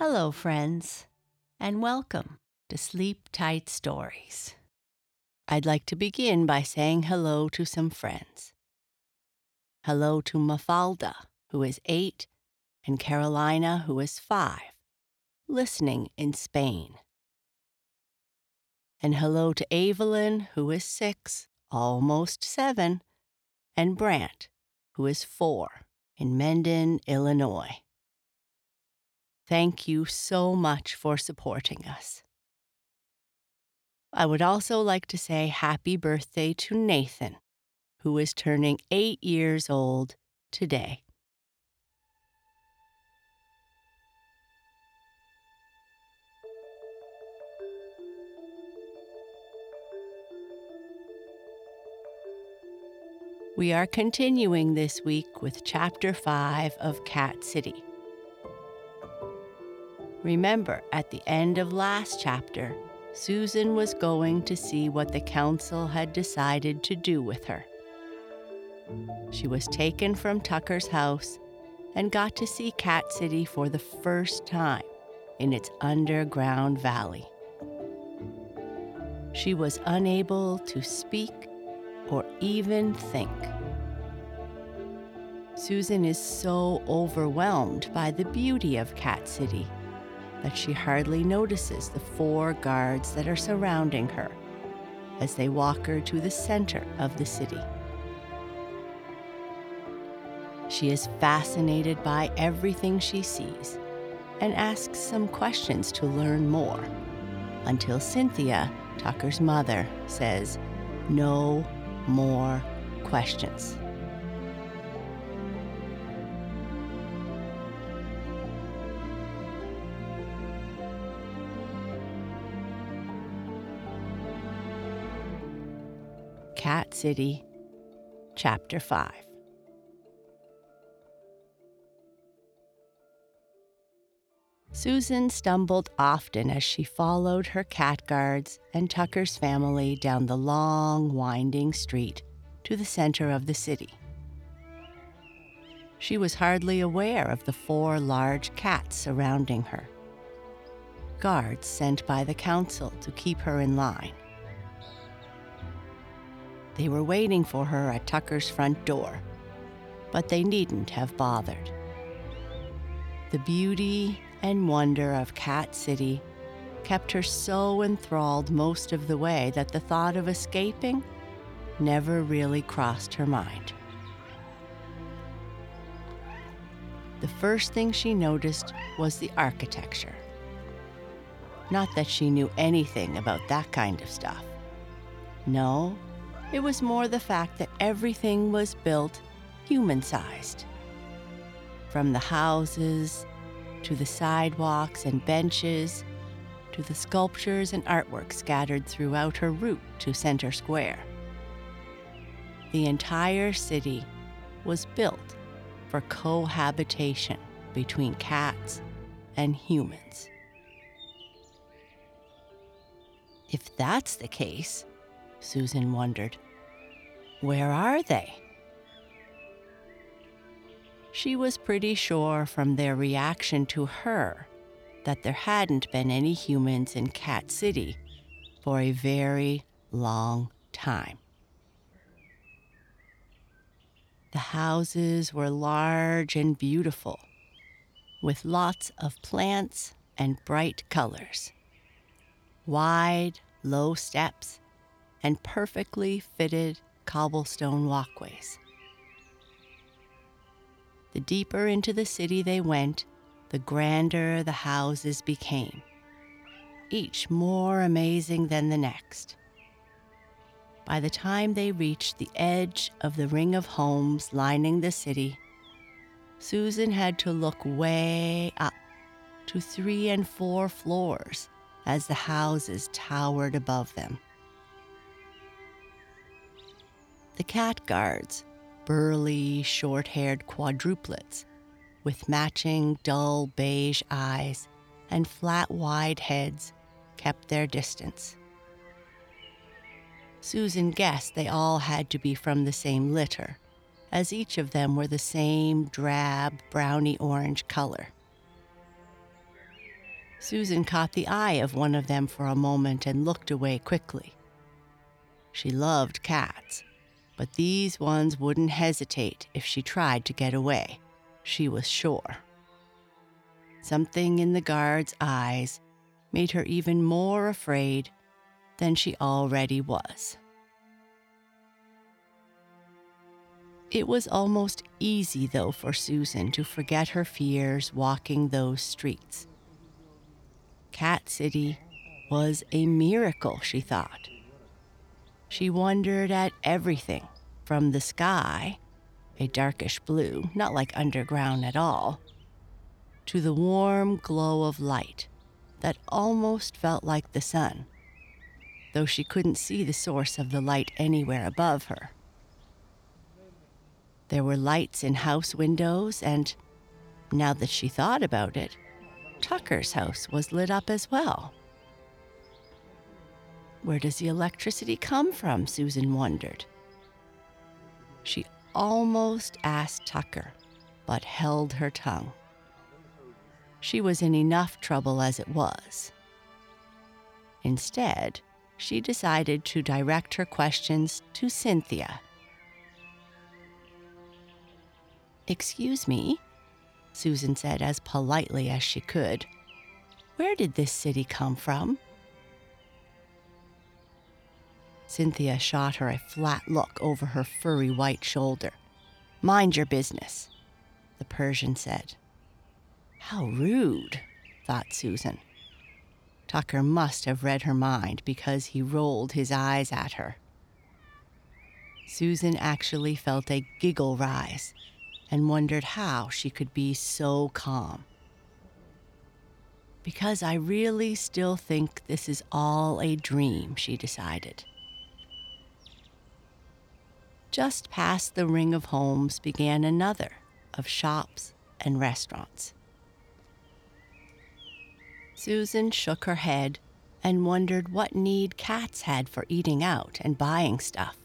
Hello, friends, and welcome to Sleep Tight Stories. I'd like to begin by saying hello to some friends. Hello to Mafalda, who is eight, and Carolina, who is five, listening in Spain. And hello to Evelyn, who is six, almost seven, and Brant, who is four, in Mendon, Illinois. Thank you so much for supporting us. I would also like to say happy birthday to Nathan, who is turning eight years old today. We are continuing this week with Chapter 5 of Cat City. Remember, at the end of last chapter, Susan was going to see what the council had decided to do with her. She was taken from Tucker's house and got to see Cat City for the first time in its underground valley. She was unable to speak or even think. Susan is so overwhelmed by the beauty of Cat City that she hardly notices the four guards that are surrounding her as they walk her to the center of the city. She is fascinated by everything she sees and asks some questions to learn more until Cynthia, Tucker's mother, says, No more questions. Cat City, Chapter 5. Susan stumbled often as she followed her cat guards and Tucker's family down the long, winding street to the center of the city. She was hardly aware of the four large cats surrounding her, guards sent by the council to keep her in line. They were waiting for her at Tucker's front door, but they needn't have bothered. The beauty and wonder of Cat City kept her so enthralled most of the way that the thought of escaping never really crossed her mind. The first thing she noticed was the architecture. Not that she knew anything about that kind of stuff. No, it was more the fact that everything was built human sized. From the houses, to the sidewalks and benches, to the sculptures and artwork scattered throughout her route to Center Square. The entire city was built for cohabitation between cats and humans. If that's the case, Susan wondered. Where are they? She was pretty sure from their reaction to her that there hadn't been any humans in Cat City for a very long time. The houses were large and beautiful, with lots of plants and bright colors. Wide, low steps and perfectly fitted cobblestone walkways. The deeper into the city they went, the grander the houses became, each more amazing than the next. By the time they reached the edge of the ring of homes lining the city, Susan had to look way up to three and four floors as the houses towered above them. The cat guards, burly, short haired quadruplets with matching dull beige eyes and flat, wide heads, kept their distance. Susan guessed they all had to be from the same litter, as each of them were the same drab, browny orange color. Susan caught the eye of one of them for a moment and looked away quickly. She loved cats, but these ones wouldn't hesitate if she tried to get away. She was sure. Something in the guard's eyes made her even more afraid than she already was. It was almost easy, though, for Susan to forget her fears walking those streets. Cat City was a miracle, she thought. She wondered at everything from the sky, a darkish blue, not like underground at all, to the warm glow of light that almost felt like the sun, though she couldn't see the source of the light anywhere above her. There were lights in house windows, and now that she thought about it, Tucker's house was lit up as well. Where does the electricity come from? Susan wondered. She almost asked Tucker, but held her tongue. She was in enough trouble as it was. Instead, she decided to direct her questions to Cynthia. Excuse me, Susan said as politely as she could. Where did this city come from? Cynthia shot her a flat look over her furry white shoulder. Mind your business, the Persian said. How rude, thought Susan. Tucker must have read her mind because he rolled his eyes at her. Susan actually felt a giggle rise and wondered how she could be so calm. Because I really still think this is all a dream, she decided. Just past the ring of homes began another of shops and restaurants. Susan shook her head and wondered what need cats had for eating out and buying stuff,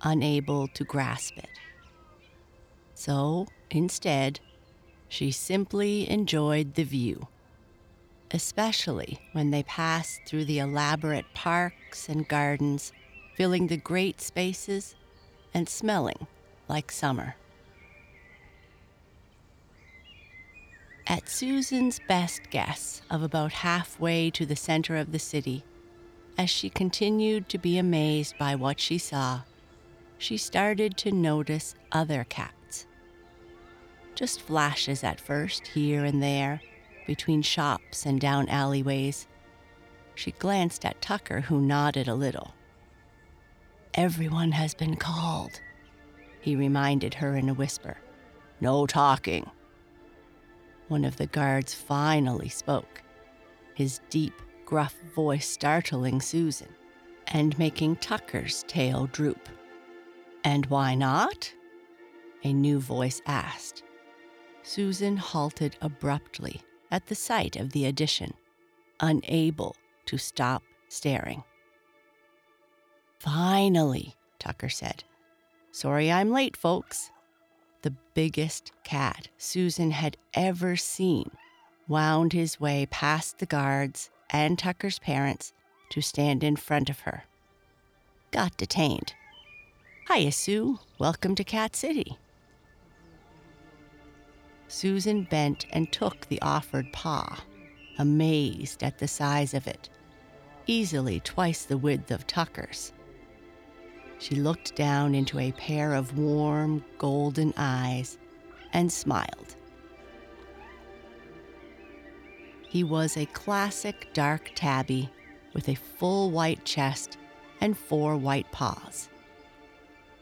unable to grasp it. So, instead, she simply enjoyed the view, especially when they passed through the elaborate parks and gardens, filling the great spaces and smelling like summer. At Susan's best guess of about halfway to the center of the city, as she continued to be amazed by what she saw, she started to notice other cats. Just flashes at first, here and there, between shops and down alleyways. She glanced at Tucker, who nodded a little. Everyone has been called, he reminded her in a whisper. No talking one of the guards finally spoke, his deep, gruff voice startling Susan and making Tucker's tail droop. And why not? A new voice asked. Susan halted abruptly at the sight of the addition, unable to stop staring. Finally, Tucker said. Sorry I'm late, folks the biggest cat Susan had ever seen, wound his way past the guards and Tucker's parents to stand in front of her. Got detained. Hiya, Sue. Welcome to Cat City. Susan bent and took the offered paw, amazed at the size of it, easily twice the width of Tucker's. She looked down into a pair of warm, golden eyes and smiled. He was a classic dark tabby with a full white chest and four white paws.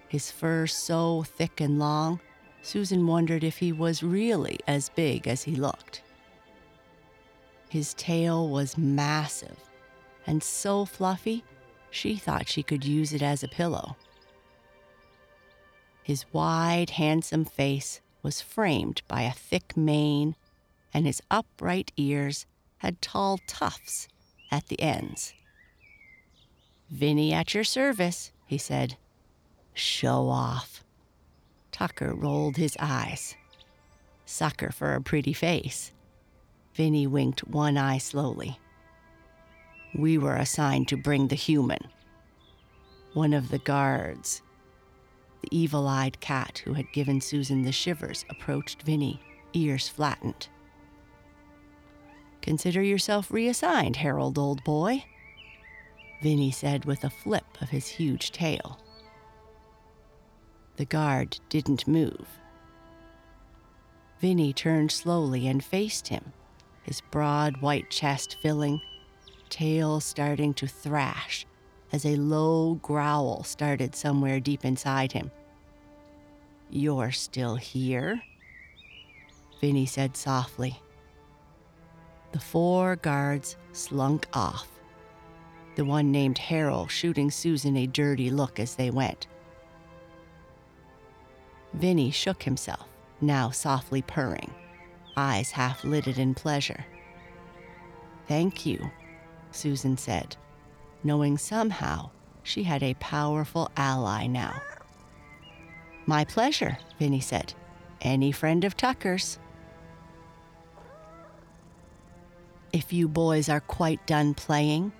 His fur so thick and long, Susan wondered if he was really as big as he looked. His tail was massive and so fluffy she thought she could use it as a pillow. His wide, handsome face was framed by a thick mane, and his upright ears had tall tufts at the ends. Vinny at your service, he said. Show off. Tucker rolled his eyes. Sucker for a pretty face. Vinny winked one eye slowly. We were assigned to bring the human. One of the guards, the evil eyed cat who had given Susan the shivers, approached Vinny, ears flattened. Consider yourself reassigned, Harold, old boy, Vinny said with a flip of his huge tail. The guard didn't move. Vinny turned slowly and faced him, his broad white chest filling, tail starting to thrash as a low growl started somewhere deep inside him. You're still here? Vinny said softly. The four guards slunk off, the one named Harold shooting Susan a dirty look as they went. Vinny shook himself, now softly purring, eyes half lidded in pleasure. Thank you, Susan said, knowing somehow she had a powerful ally now. My pleasure, Vinny said. Any friend of Tucker's. If you boys are quite done playing,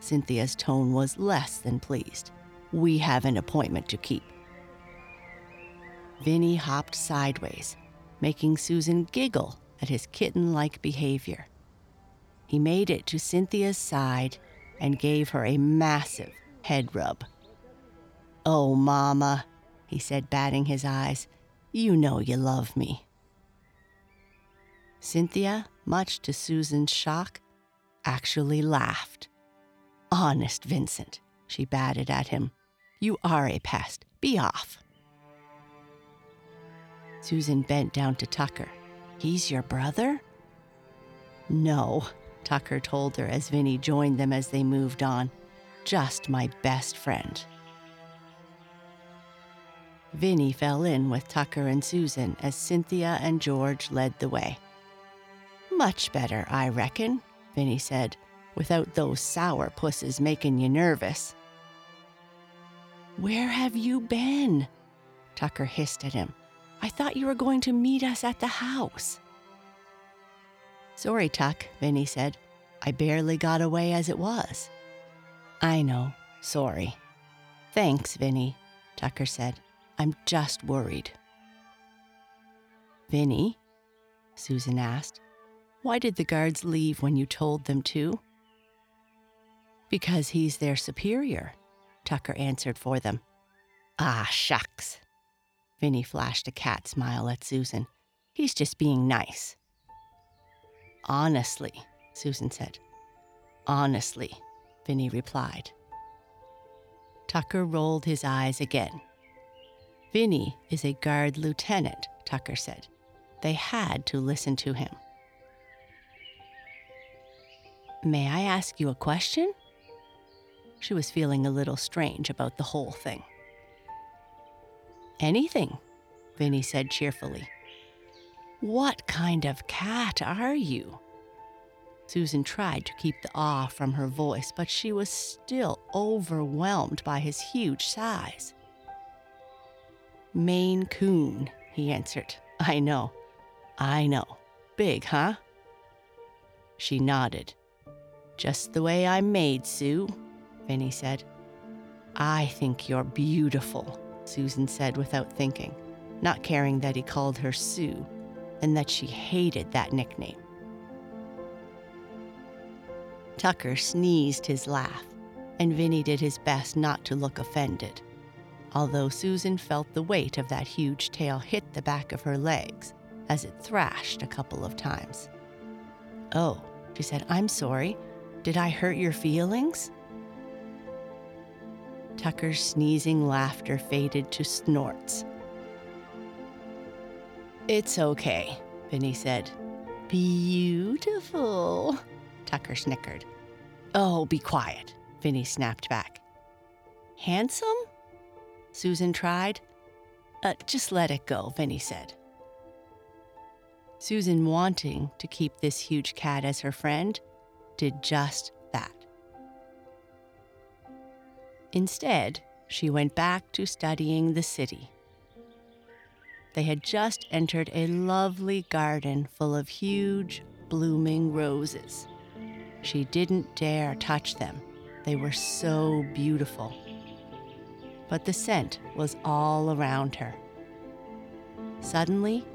Cynthia's tone was less than pleased. We have an appointment to keep. Vinny hopped sideways, making Susan giggle at his kitten like behavior. He made it to Cynthia's side and gave her a massive head rub. Oh, Mama, he said, batting his eyes, you know you love me. Cynthia, much to Susan's shock, actually laughed. Honest, Vincent, she batted at him. You are a pest. Be off. Susan bent down to Tucker. He's your brother? No, Tucker told her as Vinny joined them as they moved on. Just my best friend. Vinny fell in with Tucker and Susan as Cynthia and George led the way. Much better, I reckon, Vinny said, without those sour pusses making you nervous. Where have you been? Tucker hissed at him. I thought you were going to meet us at the house. Sorry, Tuck, Vinny said. I barely got away as it was. I know, sorry. Thanks, Vinny, Tucker said. I'm just worried. Vinny? Susan asked. Why did the guards leave when you told them to? Because he's their superior, Tucker answered for them. Ah, shucks. Vinny flashed a cat smile at Susan. He's just being nice. Honestly, Susan said. Honestly, Vinny replied. Tucker rolled his eyes again. Vinny is a guard lieutenant, Tucker said. They had to listen to him. May I ask you a question? She was feeling a little strange about the whole thing. Anything, Vinny said cheerfully. What kind of cat are you? Susan tried to keep the awe from her voice, but she was still overwhelmed by his huge size. Maine Coon, he answered. I know. I know. Big, huh? She nodded. Just the way I'm made, Sue, Vinny said. I think you're beautiful, Susan said without thinking, not caring that he called her Sue and that she hated that nickname. Tucker sneezed his laugh, and Vinny did his best not to look offended, although Susan felt the weight of that huge tail hit the back of her legs as it thrashed a couple of times. Oh, she said, I'm sorry. Did I hurt your feelings? Tucker's sneezing laughter faded to snorts. It's okay, Vinny said. Beautiful, Tucker snickered. Oh, be quiet, Vinny snapped back. Handsome? Susan tried. Uh, just let it go, Vinny said. Susan, wanting to keep this huge cat as her friend, did just that. Instead, she went back to studying the city. They had just entered a lovely garden full of huge, blooming roses. She didn't dare touch them, they were so beautiful. But the scent was all around her. Suddenly,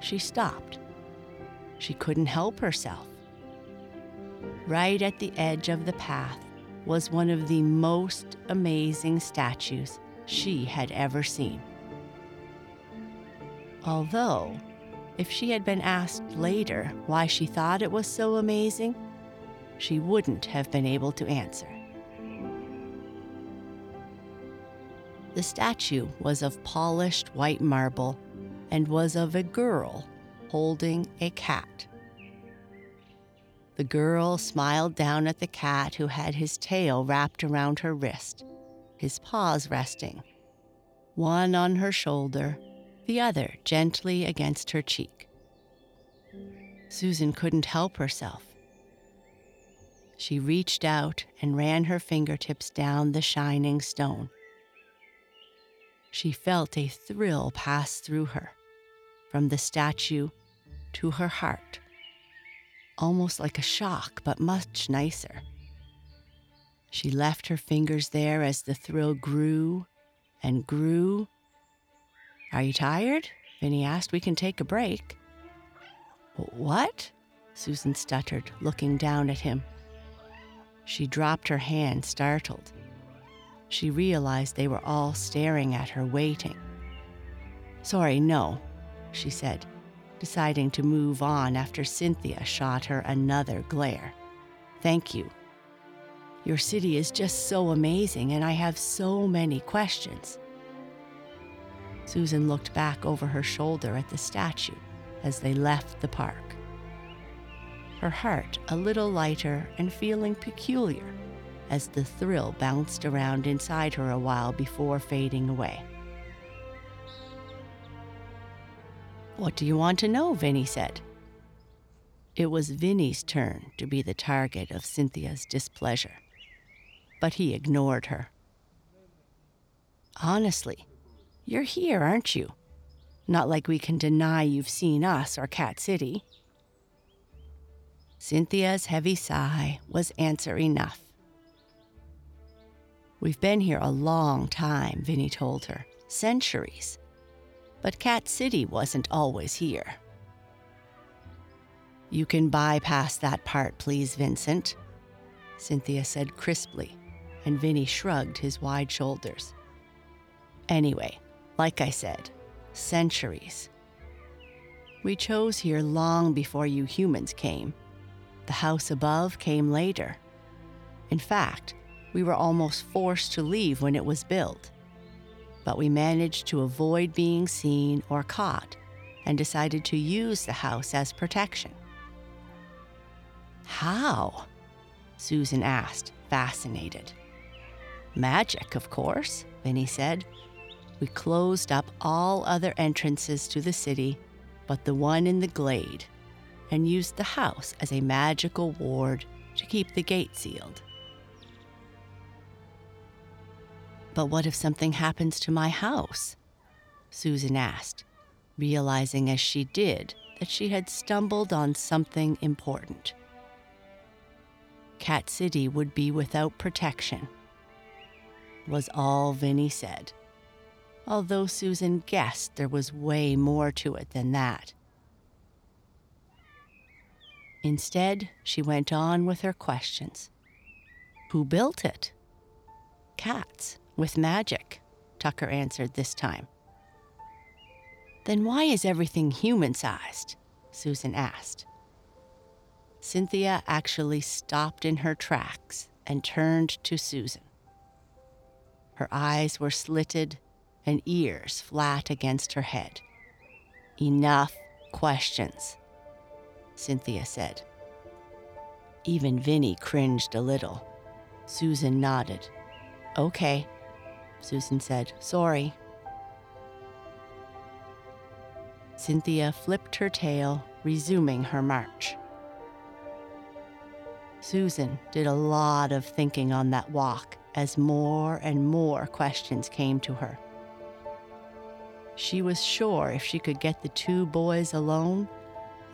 she stopped. She couldn't help herself. Right at the edge of the path was one of the most amazing statues she had ever seen. Although, if she had been asked later why she thought it was so amazing, she wouldn't have been able to answer. The statue was of polished white marble and was of a girl holding a cat. The girl smiled down at the cat who had his tail wrapped around her wrist, his paws resting, one on her shoulder, the other gently against her cheek. Susan couldn't help herself. She reached out and ran her fingertips down the shining stone. She felt a thrill pass through her, from the statue to her heart almost like a shock, but much nicer. She left her fingers there as the thrill grew and grew. Are you tired? Vinny asked. We can take a break. What? Susan stuttered, looking down at him. She dropped her hand, startled. She realized they were all staring at her, waiting. Sorry, no, she said deciding to move on after Cynthia shot her another glare. Thank you. Your city is just so amazing, and I have so many questions. Susan looked back over her shoulder at the statue as they left the park. Her heart a little lighter and feeling peculiar as the thrill bounced around inside her a while before fading away. What do you want to know? Vinny said. It was Vinny's turn to be the target of Cynthia's displeasure, but he ignored her. Honestly, you're here, aren't you? Not like we can deny you've seen us or Cat City. Cynthia's heavy sigh was answer enough. We've been here a long time, Vinny told her. Centuries. But Cat City wasn't always here. You can bypass that part, please, Vincent, Cynthia said crisply, and Vinny shrugged his wide shoulders. Anyway, like I said, centuries. We chose here long before you humans came. The house above came later. In fact, we were almost forced to leave when it was built but we managed to avoid being seen or caught and decided to use the house as protection. How? Susan asked, fascinated. Magic, of course, Vinny said. We closed up all other entrances to the city but the one in the glade and used the house as a magical ward to keep the gate sealed. But what if something happens to my house? Susan asked, realizing as she did that she had stumbled on something important. Cat City would be without protection, was all Vinny said, although Susan guessed there was way more to it than that. Instead, she went on with her questions. Who built it? Cats. With magic, Tucker answered this time. Then why is everything human sized? Susan asked. Cynthia actually stopped in her tracks and turned to Susan. Her eyes were slitted and ears flat against her head. Enough questions, Cynthia said. Even Vinny cringed a little. Susan nodded. Okay, Susan said. Sorry. Cynthia flipped her tail, resuming her march. Susan did a lot of thinking on that walk as more and more questions came to her. She was sure if she could get the two boys alone,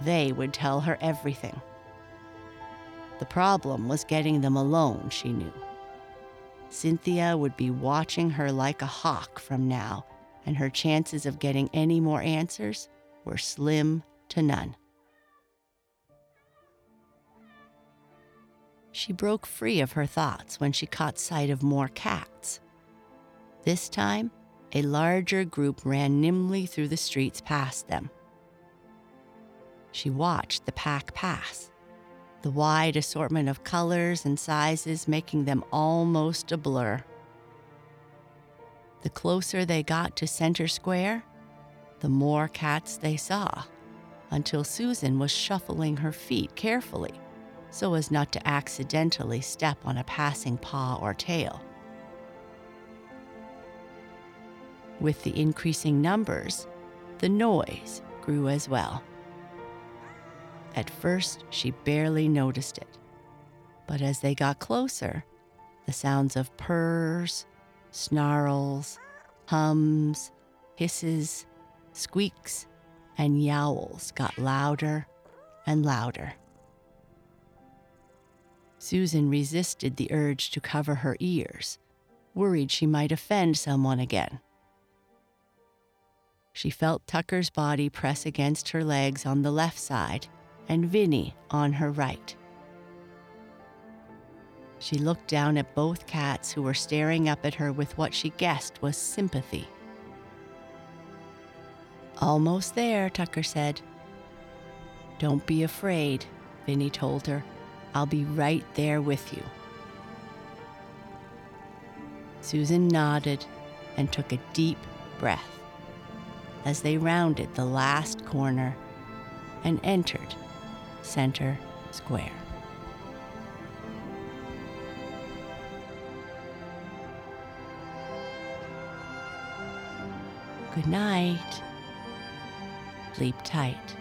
They would tell her everything. The problem was getting them alone, she knew. Cynthia would be watching her like a hawk from now, and her chances of getting any more answers were slim to none. She broke free of her thoughts when she caught sight of more cats. This time, a larger group ran nimbly through the streets past them. She watched the pack pass, the wide assortment of colors and sizes making them almost a blur. The closer they got to Center Square, the more cats they saw, until Susan was shuffling her feet carefully so as not to accidentally step on a passing paw or tail. With the increasing numbers, the noise grew as well. At first, she barely noticed it. But as they got closer, the sounds of purrs, snarls, hums, hisses, squeaks, and yowls got louder and louder. Susan resisted the urge to cover her ears, worried she might offend someone again. She felt Tucker's body press against her legs on the left side and Vinny on her right. She looked down at both cats who were staring up at her with what she guessed was sympathy. Almost there, Tucker said. Don't be afraid, Vinny told her. I'll be right there with you. Susan nodded and took a deep breath as they rounded the last corner and entered Center Square. Good night. Sleep tight.